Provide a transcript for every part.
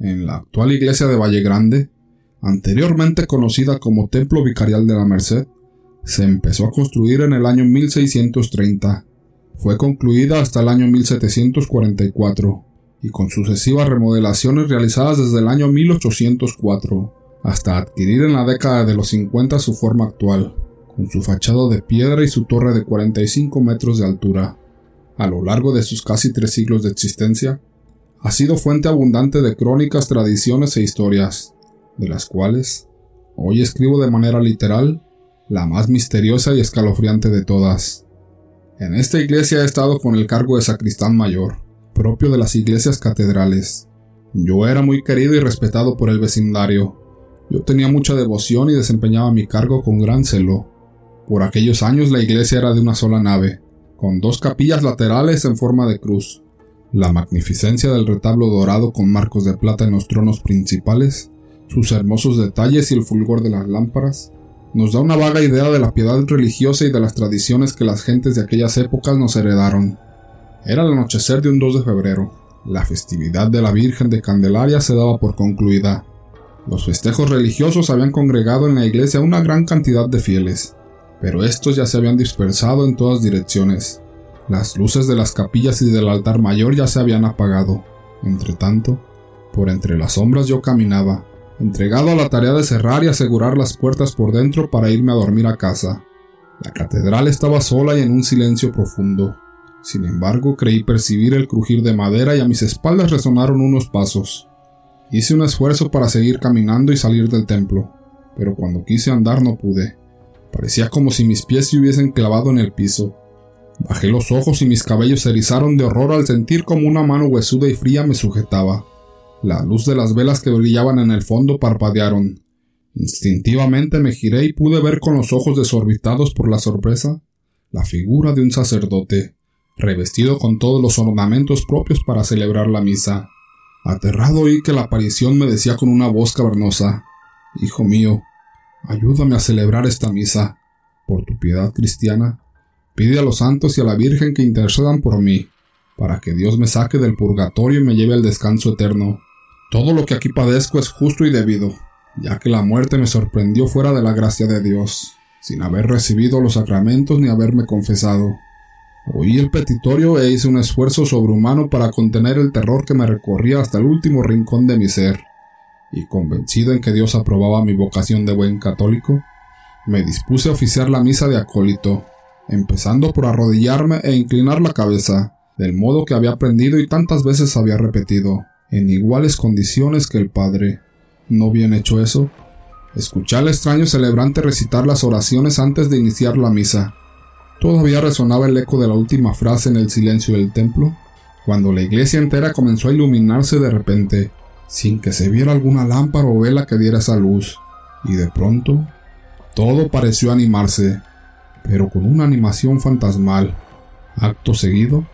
en la actual iglesia de Valle Grande, anteriormente conocida como Templo Vicarial de la Merced, se empezó a construir en el año 1630. Fue concluida hasta el año 1744 y con sucesivas remodelaciones realizadas desde el año 1804 hasta adquirir en la década de los 50 su forma actual, con su fachado de piedra y su torre de 45 metros de altura. A lo largo de sus casi tres siglos de existencia, ha sido fuente abundante de crónicas, tradiciones e historias, de las cuales hoy escribo de manera literal la más misteriosa y escalofriante de todas. En esta iglesia he estado con el cargo de sacristán mayor, propio de las iglesias catedrales. Yo era muy querido y respetado por el vecindario. Yo tenía mucha devoción y desempeñaba mi cargo con gran celo. Por aquellos años la iglesia era de una sola nave, con dos capillas laterales en forma de cruz. La magnificencia del retablo dorado con marcos de plata en los tronos principales, sus hermosos detalles y el fulgor de las lámparas, nos da una vaga idea de la piedad religiosa y de las tradiciones que las gentes de aquellas épocas nos heredaron. Era el anochecer de un 2 de febrero. La festividad de la Virgen de Candelaria se daba por concluida. Los festejos religiosos habían congregado en la iglesia una gran cantidad de fieles, pero estos ya se habían dispersado en todas direcciones. Las luces de las capillas y del altar mayor ya se habían apagado. Entretanto, por entre las sombras yo caminaba, entregado a la tarea de cerrar y asegurar las puertas por dentro para irme a dormir a casa. La catedral estaba sola y en un silencio profundo. Sin embargo, creí percibir el crujir de madera y a mis espaldas resonaron unos pasos. Hice un esfuerzo para seguir caminando y salir del templo, pero cuando quise andar no pude. Parecía como si mis pies se hubiesen clavado en el piso. Bajé los ojos y mis cabellos se erizaron de horror al sentir como una mano huesuda y fría me sujetaba. La luz de las velas que brillaban en el fondo parpadearon. Instintivamente me giré y pude ver con los ojos desorbitados por la sorpresa la figura de un sacerdote, revestido con todos los ornamentos propios para celebrar la misa. Aterrado oí que la aparición me decía con una voz cavernosa Hijo mío, ayúdame a celebrar esta misa. Por tu piedad cristiana, pide a los santos y a la Virgen que intercedan por mí, para que Dios me saque del purgatorio y me lleve al descanso eterno. Todo lo que aquí padezco es justo y debido, ya que la muerte me sorprendió fuera de la gracia de Dios, sin haber recibido los sacramentos ni haberme confesado. Oí el petitorio e hice un esfuerzo sobrehumano para contener el terror que me recorría hasta el último rincón de mi ser, y convencido en que Dios aprobaba mi vocación de buen católico, me dispuse a oficiar la misa de acólito, empezando por arrodillarme e inclinar la cabeza, del modo que había aprendido y tantas veces había repetido, en iguales condiciones que el Padre. ¿No bien hecho eso? Escuché al extraño celebrante recitar las oraciones antes de iniciar la misa, Todavía resonaba el eco de la última frase en el silencio del templo, cuando la iglesia entera comenzó a iluminarse de repente, sin que se viera alguna lámpara o vela que diera esa luz, y de pronto todo pareció animarse, pero con una animación fantasmal. Acto seguido,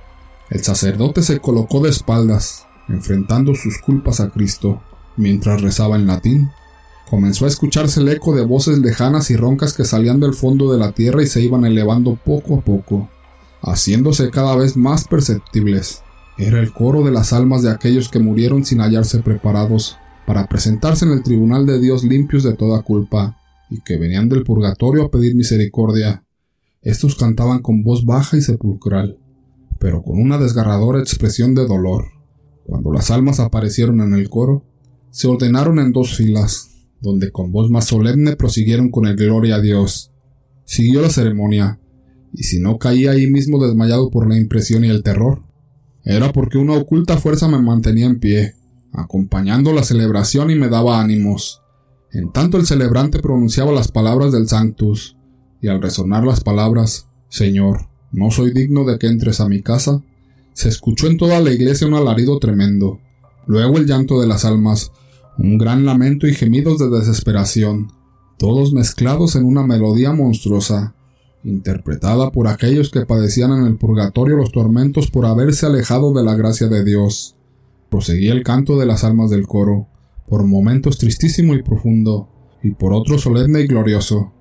el sacerdote se colocó de espaldas, enfrentando sus culpas a Cristo, mientras rezaba en latín Comenzó a escucharse el eco de voces lejanas y roncas que salían del fondo de la tierra y se iban elevando poco a poco, haciéndose cada vez más perceptibles. Era el coro de las almas de aquellos que murieron sin hallarse preparados para presentarse en el tribunal de Dios limpios de toda culpa, y que venían del purgatorio a pedir misericordia. Estos cantaban con voz baja y sepulcral, pero con una desgarradora expresión de dolor. Cuando las almas aparecieron en el coro, se ordenaron en dos filas, donde con voz más solemne prosiguieron con el Gloria a Dios. Siguió la ceremonia, y si no caía ahí mismo desmayado por la impresión y el terror, era porque una oculta fuerza me mantenía en pie, acompañando la celebración y me daba ánimos. En tanto el celebrante pronunciaba las palabras del Sanctus, y al resonar las palabras, Señor, no soy digno de que entres a mi casa, se escuchó en toda la iglesia un alarido tremendo, luego el llanto de las almas, un gran lamento y gemidos de desesperación, todos mezclados en una melodía monstruosa, interpretada por aquellos que padecían en el purgatorio los tormentos por haberse alejado de la gracia de Dios. Proseguía el canto de las almas del coro, por momentos tristísimo y profundo, y por otros solemne y glorioso.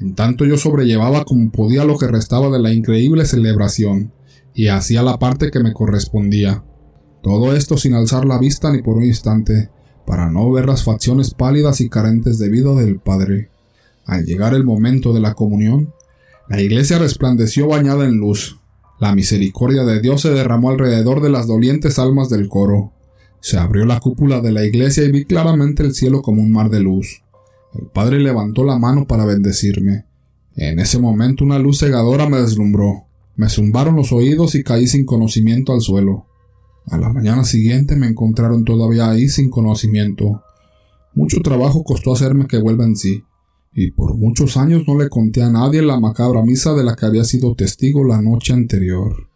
En tanto yo sobrellevaba como podía lo que restaba de la increíble celebración, y hacía la parte que me correspondía. Todo esto sin alzar la vista ni por un instante, para no ver las facciones pálidas y carentes de vida del Padre. Al llegar el momento de la comunión, la iglesia resplandeció bañada en luz. La misericordia de Dios se derramó alrededor de las dolientes almas del coro. Se abrió la cúpula de la iglesia y vi claramente el cielo como un mar de luz. El Padre levantó la mano para bendecirme. En ese momento una luz cegadora me deslumbró. Me zumbaron los oídos y caí sin conocimiento al suelo. A la mañana siguiente me encontraron todavía ahí sin conocimiento. Mucho trabajo costó hacerme que vuelva en sí, y por muchos años no le conté a nadie la macabra misa de la que había sido testigo la noche anterior.